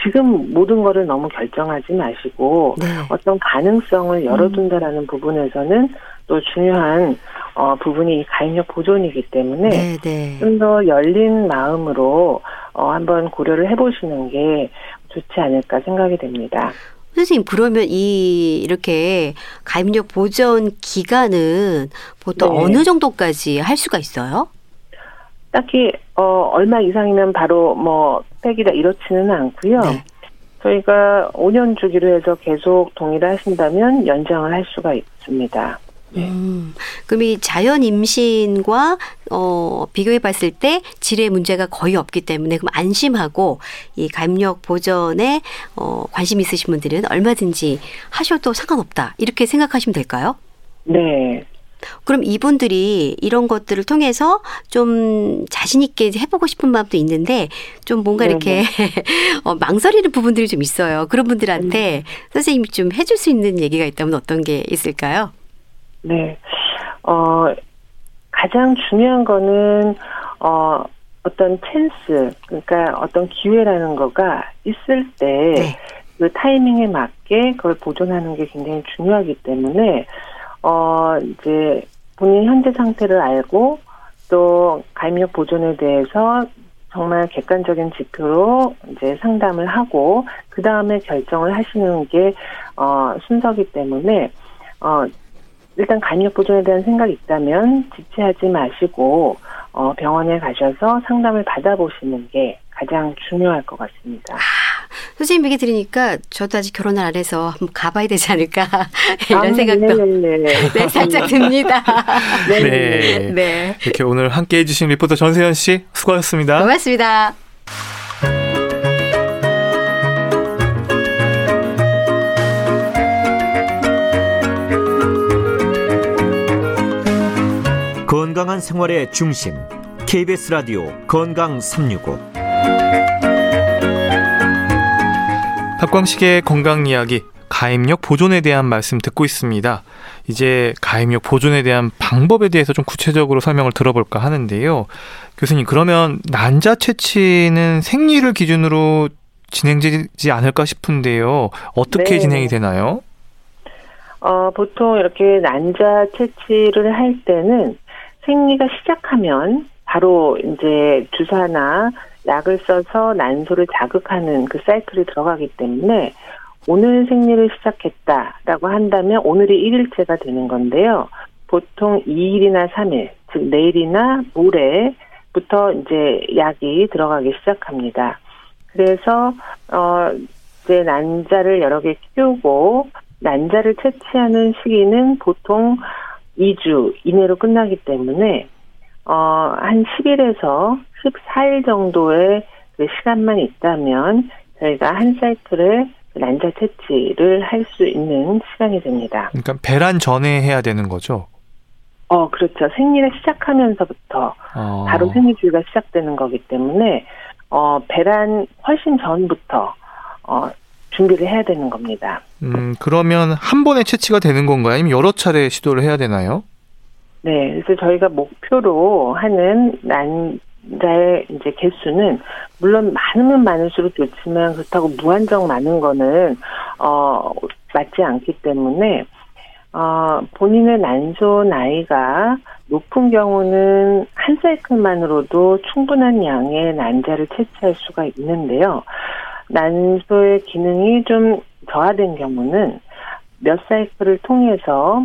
지금 모든 거를 너무 결정하지 마시고 네. 어떤 가능성을 열어둔다라는 부분에서는 또 중요한 어 부분이 이 가입력 보존이기 때문에 네, 네. 좀더 열린 마음으로 어 한번 고려를 해보시는 게 좋지 않을까 생각이 됩니다. 선생님 그러면 이 이렇게 가입력 보전 기간은 보통 네. 어느 정도까지 할 수가 있어요? 딱히 어 얼마 이상이면 바로 뭐 폐기다 이렇지는 않고요. 네. 저희가 5년 주기로 해서 계속 동의를 하신다면 연장을 할 수가 있습니다. 네. 음, 그럼 이 자연 임신과 어, 비교해 봤을 때 질의 문제가 거의 없기 때문에 그럼 안심하고 이 가입력 보전에 어, 관심 있으신 분들은 얼마든지 하셔도 상관없다. 이렇게 생각하시면 될까요? 네. 그럼 이분들이 이런 것들을 통해서 좀 자신 있게 해보고 싶은 마음도 있는데 좀 뭔가 이렇게 어, 망설이는 부분들이 좀 있어요. 그런 분들한테 음. 선생님이 좀 해줄 수 있는 얘기가 있다면 어떤 게 있을까요? 네. 어, 가장 중요한 거는, 어, 어떤 찬스, 그러니까 어떤 기회라는 거가 있을 때, 네. 그 타이밍에 맞게 그걸 보존하는 게 굉장히 중요하기 때문에, 어, 이제 본인 현재 상태를 알고 또 가입력 보존에 대해서 정말 객관적인 지표로 이제 상담을 하고 그 다음에 결정을 하시는 게 어, 순서기 때문에 어, 일단 간이역 보존에 대한 생각이 있다면 지체하지 마시고 어, 병원에 가셔서 상담을 받아보시는 게 가장 중요할 것 같습니다. 아, 선생님 얘기 들으니까 저도 아직 결혼을 안 해서 한번 가봐야 되지 않을까 이런 아, 생각도 네네. 네, 살짝 듭니다. 네. 네. 네. 이렇게 오늘 함께 해 주신 리포터 전세현 씨 수고하셨습니다. 고맙습니다. 건강한 생활의 중심 KBS 라디오 건강 365 박광식의 건강 이야기 가입력 보존에 대한 말씀 듣고 있습니다. 이제 가입력 보존에 대한 방법에 대해서 좀 구체적으로 설명을 들어볼까 하는데요. 교수님, 그러면 난자 채취는 생리를 기준으로 진행되지 않을까 싶은데요. 어떻게 네. 진행이 되나요? 어, 보통 이렇게 난자 채취를 할 때는 생리가 시작하면 바로 이제 주사나 약을 써서 난소를 자극하는 그 사이클이 들어가기 때문에 오늘 생리를 시작했다라고 한다면 오늘이 1일째가 되는 건데요. 보통 2일이나 3일, 즉 내일이나 모레부터 이제 약이 들어가기 시작합니다. 그래서 어 이제 난자를 여러 개 키우고 난자를 채취하는 시기는 보통 2주 이내로 끝나기 때문에 어, 한 10일에서 14일 정도의 그 시간만 있다면 저희가 한 사이클을 난자 채취를 할 수 있는 시간이 됩니다. 그러니까 배란 전에 해야 되는 거죠? 어, 그렇죠. 생리를 시작하면서부터 어. 바로 생리주의가 시작되는 거기 때문에 어, 배란 훨씬 전부터 어, 준비를 해야 되는 겁니다. 음, 그러면 한 번에 채취가 되는 건가요? 아니면 여러 차례 시도를 해야 되나요? 네, 그래서 저희가 목표로 하는 난자의 이제 개수는 물론 많으면 많을수록 좋지만 그렇다고 무한정 많은 거는 어 맞지 않기 때문에 어 본인의 난소 나이가 높은 경우는 한 사이클만으로도 충분한 양의 난자를 채취할 수가 있는데요. 난소의 기능이 좀 저하된 경우는 몇 사이클을 통해서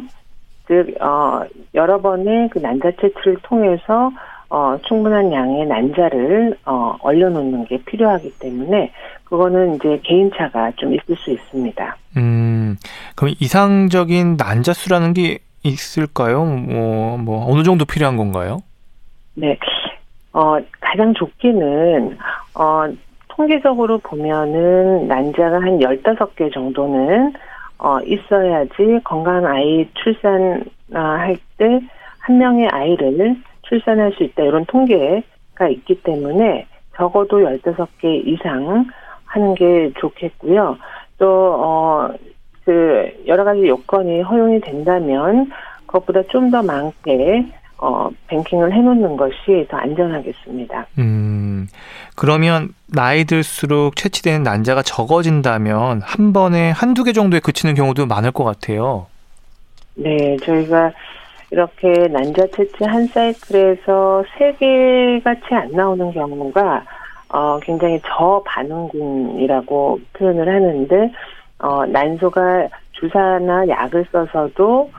즉, 어, 여러 번의 그 난자 채취를 통해서 어, 충분한 양의 난자를 어, 얼려놓는 게 필요하기 때문에 그거는 이제 개인차가 좀 있을 수 있습니다. 음, 그럼 이상적인 난자 수라는 게 있을까요? 뭐, 뭐 어느 정도 필요한 건가요? 네, 어, 가장 좋게는 어, 통계적으로 보면은 난자가 한 15개 정도는 어, 있어야지 건강한 아이 출산할 때 한 명의 아이를 출산할 수 있다 이런 통계가 있기 때문에 적어도 15개 이상 하는 게 좋겠고요. 또, 어, 그, 여러 가지 요건이 허용이 된다면, 그것보다 좀 더 많게 어, 뱅킹을 해놓는 것이 더 안전하겠습니다. 음, 그러면 나이 들수록 채취되는 난자가 적어진다면 한 번에 한두 개 정도에 그치는 경우도 많을 것 같아요. 네, 저희가 이렇게 난자 채취 한 사이클에서 세 개가 채 안 나오는 경우가 어, 굉장히 저반응군이라고 표현을 하는데 어, 난소가 주사나 약을 써서도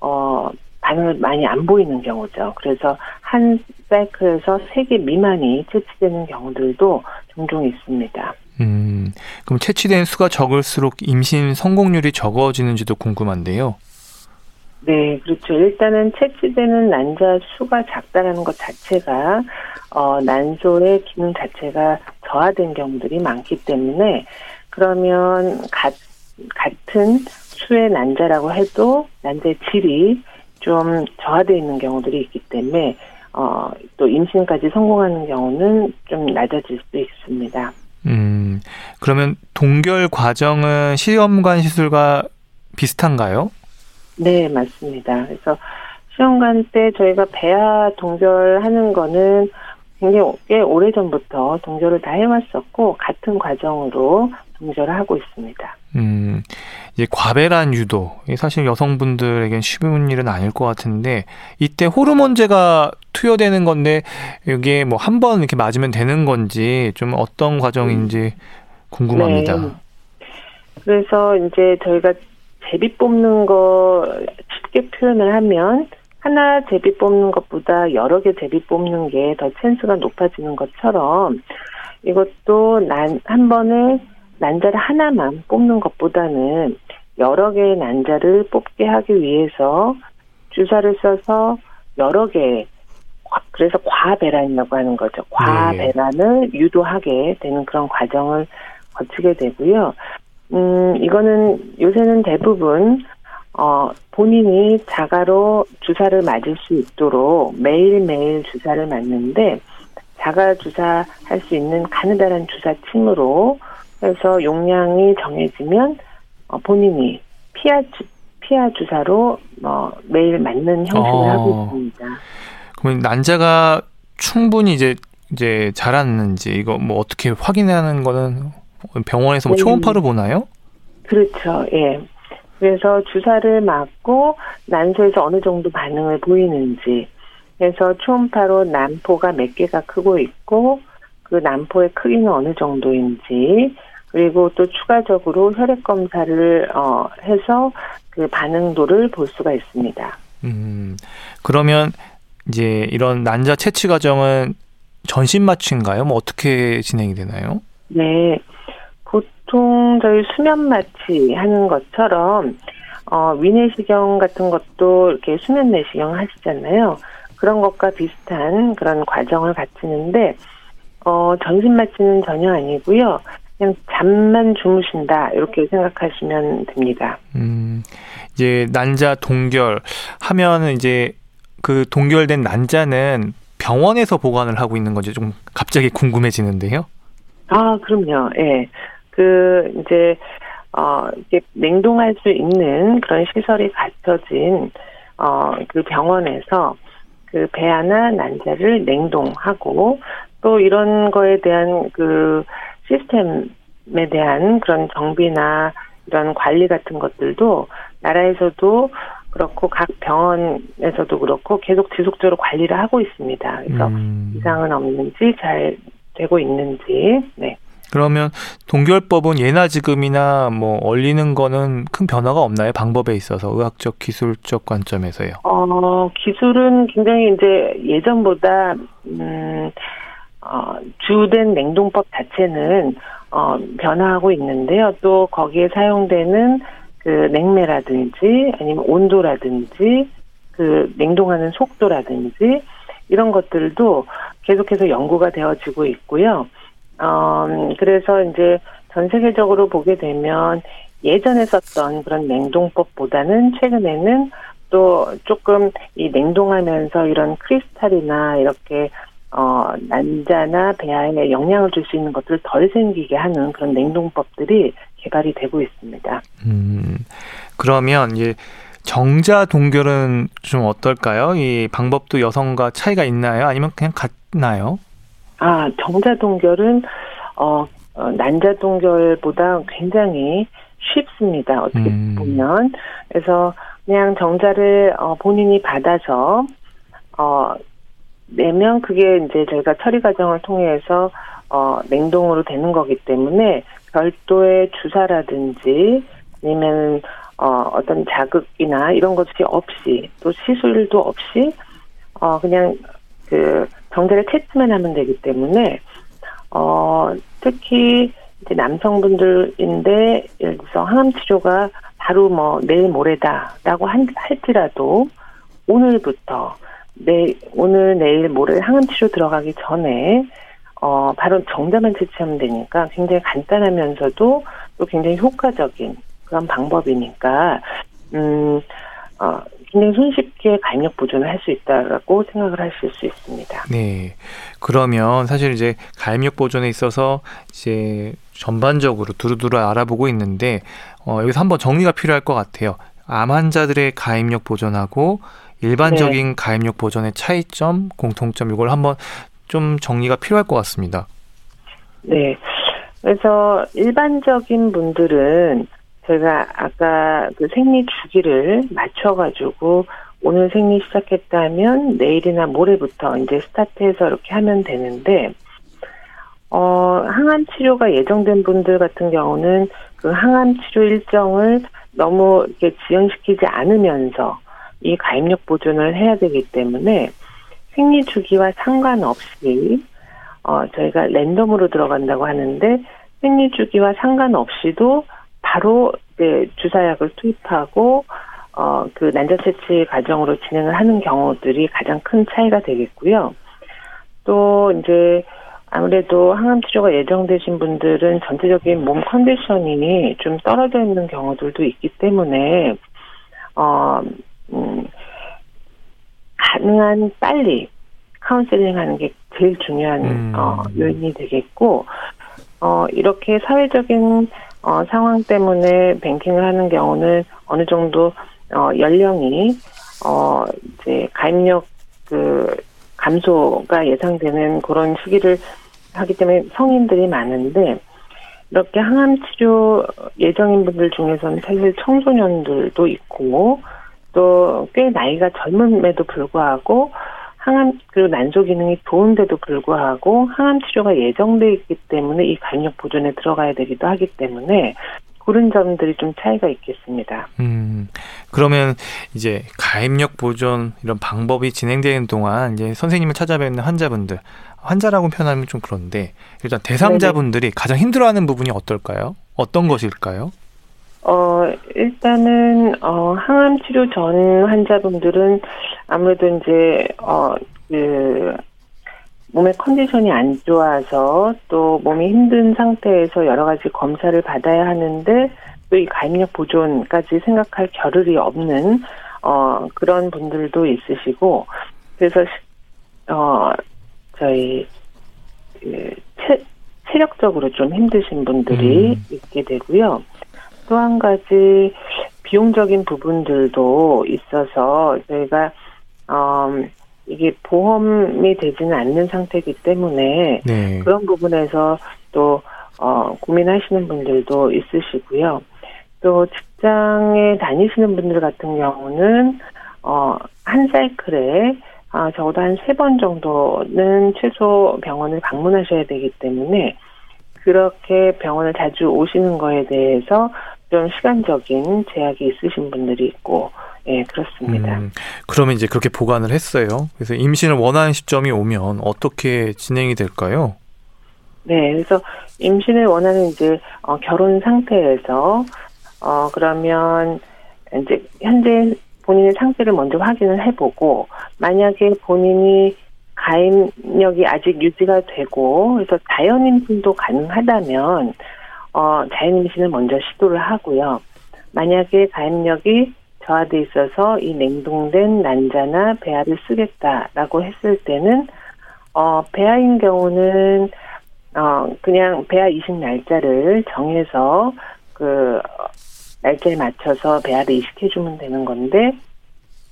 어, 반응을 많이 안 보이는 경우죠. 그래서 한 사이클에서 세 개 미만이 채취되는 경우들도 종종 있습니다. 음, 그럼 채취된 수가 적을수록 임신 성공률이 적어지는지도 궁금한데요. 네, 그렇죠. 일단은 채취되는 난자 수가 작다라는 것 자체가 어, 난소의 기능 자체가 저하된 경우들이 많기 때문에 그러면 가, 같은 수의 난자라고 해도 난자의 질이 좀 저하되어 있는 경우들이 있기 때문에 어, 또 임신까지 성공하는 경우는 좀 낮아질 수도 있습니다. 음, 그러면 동결 과정은 시험관 시술과 비슷한가요? 네, 맞습니다. 그래서 시험관 때 저희가 배아 동결하는 거는 굉장히 꽤 오래 전부터 동결을 다 해왔었고 같은 과정으로 동결을 하고 있습니다. 음, 이제 과배란 유도 사실 여성분들에겐 쉬운 일은 아닐 것 같은데 이때 호르몬제가 투여되는 건데 이게 뭐 한 번 이렇게 맞으면 되는 건지 좀 어떤 과정인지 궁금합니다. 네. 그래서 이제 저희가 제비 뽑는 거 쉽게 표현을 하면 하나 제비 뽑는 것보다 여러 개 제비 뽑는 게 더 찬스가 높아지는 것처럼 이것도 난 한 번에 난자를 하나만 뽑는 것보다는 여러 개의 난자를 뽑게 하기 위해서 주사를 써서 여러 개 그래서 과배란이라고 하는 거죠. 과배란을 네. 유도하게 되는 그런 과정을 거치게 되고요. 음, 이거는 요새는 대부분 어, 본인이 자가로 주사를 맞을 수 있도록 매일매일 주사를 맞는데 자가 주사할 수 있는 가느다란 주사침으로 해서 용량이 정해지면 어, 본인이 피하 주, 피하 주사로 어, 매일 맞는 형식을 어. 하고 있습니다. 그러면 난자가 충분히 이제 이제 자랐는지 이거 뭐 어떻게 확인하는 거는 병원에서 뭐 네. 초음파로 보나요? 그렇죠. 예. 그래서 주사를 맞고 난소에서 어느 정도 반응을 보이는지 그래서 초음파로 난포가 몇 개가 크고 있고 그 난포의 크기는 어느 정도인지 그리고 또 추가적으로 혈액 검사를 어 해서 그 반응도를 볼 수가 있습니다. 음. 그러면 이제 이런 난자 채취 과정은 전신 마취인가요? 뭐 어떻게 진행이 되나요? 네. 보통 저희 수면 마취 하는 것처럼 어, 위내시경 같은 것도 이렇게 수면 내시경 하시잖아요. 그런 것과 비슷한 그런 과정을 갖추는데 어, 전신 마취는 전혀 아니고요. 그냥 잠만 주무신다 이렇게 생각하시면 됩니다. 음, 이제 난자 동결 하면은 이제 그 동결된 난자는 병원에서 보관을 하고 있는 건지 좀 갑자기 궁금해지는데요. 아, 그럼요. 예. 그 이제 어 이게 냉동할 수 있는 그런 시설이 갖춰진 어그 병원에서 그 배아나 난자를 냉동하고 또 이런 거에 대한 그 시스템에 대한 그런 정비나 이런 관리 같은 것들도 나라에서도 그렇고 각 병원에서도 그렇고 계속 지속적으로 관리를 하고 있습니다. 그래서 음. 이상은 없는지 잘 되고 있는지 네. 그러면 동결법은 예나 지금이나 뭐 얼리는 거는 큰 변화가 없나요? 방법에 있어서 의학적 기술적 관점에서요. 어, 기술은 굉장히 이제 예전보다 음 어, 주된 냉동법 자체는 어, 변화하고 있는데요. 또 거기에 사용되는 그 냉매라든지 아니면 온도라든지 그 냉동하는 속도라든지 이런 것들도 계속해서 연구가 되어지고 있고요. 어, 그래서 이제 전 세계적으로 보게 되면 예전에 썼던 그런 냉동법보다는 최근에는 또 조금 이 냉동하면서 이런 크리스탈이나 이렇게 어, 난자나 배아에 영향을 줄 수 있는 것들을 덜 생기게 하는 그런 냉동법들이 개발이 되고 있습니다. 음, 그러면 이 정자 동결은 좀 어떨까요? 이 방법도 여성과 차이가 있나요? 아니면 그냥 같나요? 아, 정자 동결은 어, 어 난자 동결보다 굉장히 쉽습니다. 어떻게 음. 보면 그래서 그냥 정자를 어, 본인이 받아서 어, 내면 그게 이제 저희가 처리 과정을 통해서 어, 냉동으로 되는 거기 때문에 별도의 주사라든지 아니면 어, 어떤 자극이나 이런 것이 없이 또 시술도 없이 어, 그냥 그 정제를 테스트만 하면 되기 때문에 어, 특히 이제 남성분들인데 예를 들어서 항암 치료가 바로 뭐 내일 모레다라고 한, 할지라도 오늘부터 내 오늘 내일 모레 항암 치료 들어가기 전에 어 바로 정자만 채취하면 되니까 굉장히 간단하면서도 또 굉장히 효과적인 그런 방법이니까 음 어, 굉장히 손쉽게 가입력 보존을 할 수 있다라고 생각을 하실 수 있습니다. 네. 그러면 사실 이제 가입력 보존에 있어서 이제 전반적으로 두루두루 알아보고 있는데 어, 여기서 한번 정리가 필요할 것 같아요. 암 환자들의 가입력 보존하고 일반적인 네. 가입력 보존의 차이점, 공통점 이걸 한번 좀 정리가 필요할 것 같습니다. 네. 그래서 일반적인 분들은 제가 아까 그 생리 주기를 맞춰가지고 오늘 생리 시작했다면 내일이나 모레부터 이제 스타트해서 이렇게 하면 되는데, 어, 항암 치료가 예정된 분들 같은 경우는 그 항암 치료 일정을 너무 이렇게 지연시키지 않으면서 이 가입력 보존을 해야 되기 때문에 생리 주기와 상관없이 어, 저희가 랜덤으로 들어간다고 하는데 생리 주기와 상관없이도 바로 이제 주사약을 투입하고 어, 그 난자 채취 과정으로 진행을 하는 경우들이 가장 큰 차이가 되겠고요. 또 이제 아무래도 항암 치료가 예정되신 분들은 전체적인 몸 컨디션이 좀 떨어져 있는 경우들도 있기 때문에 어, 음, 가능한 빨리 카운셀링 하는 게 제일 중요한 음. 어, 요인이 되겠고 어, 이렇게 사회적인 어, 상황 때문에 뱅킹을 하는 경우는 어느 정도 어, 연령이 어, 이제 가입력 그 감소가 예상되는 그런 시기를 하기 때문에 성인들이 많은데 이렇게 항암 치료 예정인 분들 중에서는 사실 청소년들도 있고 또 꽤 나이가 젊음에도 불구하고 항암 그리고 난소 기능이 좋은데도 불구하고 항암 치료가 예정돼 있기 때문에 이 간역 보존에 들어가야 되기도 하기 때문에 그런 점들이 좀 차이가 있겠습니다. 음, 그러면 이제 가입력 보존 이런 방법이 진행되는 동안 이제 선생님을 찾아뵙는 환자분들, 환자라고 표현하면 좀 그런데 일단 대상자분들이 네네. 가장 힘들어하는 부분이 어떨까요? 어떤 것일까요? 어, 일단은, 어, 항암 치료 전 환자분들은 아무래도 이제, 어, 그, 몸의 컨디션이 안 좋아서 또 몸이 힘든 상태에서 여러 가지 검사를 받아야 하는데 또 이 가입력 보존까지 생각할 겨를이 없는, 어, 그런 분들도 있으시고, 그래서, 어, 저희, 그, 체, 체력적으로 좀 힘드신 분들이 음. 있게 되고요. 또 한 가지 비용적인 부분들도 있어서 저희가 어 이게 보험이 되지는 않는 상태이기 때문에 네. 그런 부분에서 또 어, 고민하시는 분들도 있으시고요. 또 직장에 다니시는 분들 같은 경우는 어, 한 사이클에 아, 적어도 한 세 번 정도는 최소 병원을 방문하셔야 되기 때문에 그렇게 병원을 자주 오시는 거에 대해서 좀 시간적인 제약이 있으신 분들이 있고, 예, 그렇습니다. 음, 그러면 이제 그렇게 보관을 했어요. 그래서 임신을 원하는 시점이 오면 어떻게 진행이 될까요? 네, 그래서 임신을 원하는 이제 어, 결혼 상태에서 어 그러면 이제 현재 본인의 상태를 먼저 확인을 해보고 만약에 본인이 가임력이 아직 유지가 되고 그래서 자연 임신도 가능하다면 어, 자연 임신을 먼저 시도를 하고요. 만약에 가입력이 저하돼 있어서 이 냉동된 난자나 배아를 쓰겠다라고 했을 때는 어, 배아인 경우는 어, 그냥 배아 이식 날짜를 정해서 그 날짜에 맞춰서 배아를 이식해 주면 되는 건데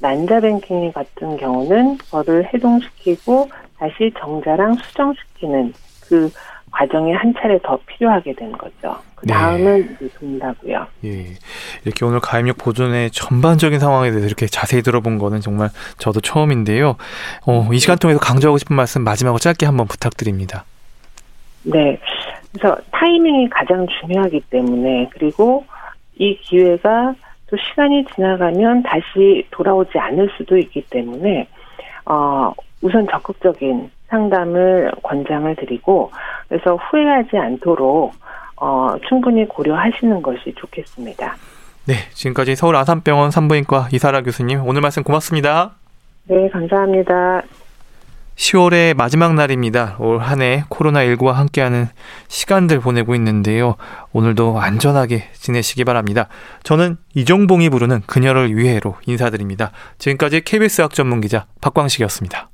난자 뱅킹 같은 경우는 그거를 해동시키고 다시 정자랑 수정시키는 그 과정이 한 차례 더 필요하게 된 거죠. 그 다음은 네. 돈다고요. 예, 이렇게 오늘 가입력 보존의 전반적인 상황에 대해서 이렇게 자세히 들어본 거는 정말 저도 처음인데요. 어, 이 시간 통해서 강조하고 싶은 말씀 마지막으로 짧게 한번 부탁드립니다. 네, 그래서 타이밍이 가장 중요하기 때문에 그리고 이 기회가 또 시간이 지나가면 다시 돌아오지 않을 수도 있기 때문에 어, 우선 적극적인 상담을 권장을 드리고 그래서 후회하지 않도록 어, 충분히 고려하시는 것이 좋겠습니다. 네, 지금까지 서울 아산병원 산부인과 이사라 교수님 오늘 말씀 고맙습니다. 네, 감사합니다. 10월의 마지막 날입니다. 올 한 해 코로나19와 함께하는 시간들 보내고 있는데요. 오늘도 안전하게 지내시기 바랍니다. 저는 이종봉이 부르는 그녀를 위해로 인사드립니다. 지금까지 KBS 학 전문 기자 박광식이었습니다.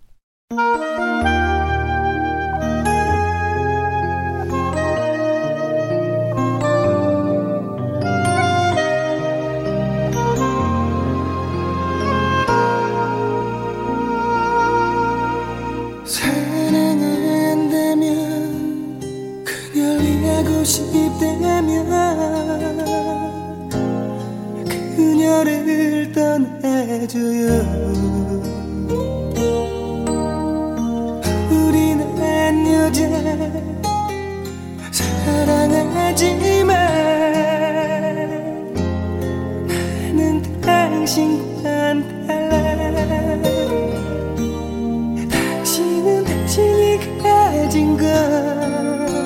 싶다면 그녀를 떠나줘요. 우린 한 여자 사랑하지만 나는 당신과는 달라 당신은 당신이 가진 것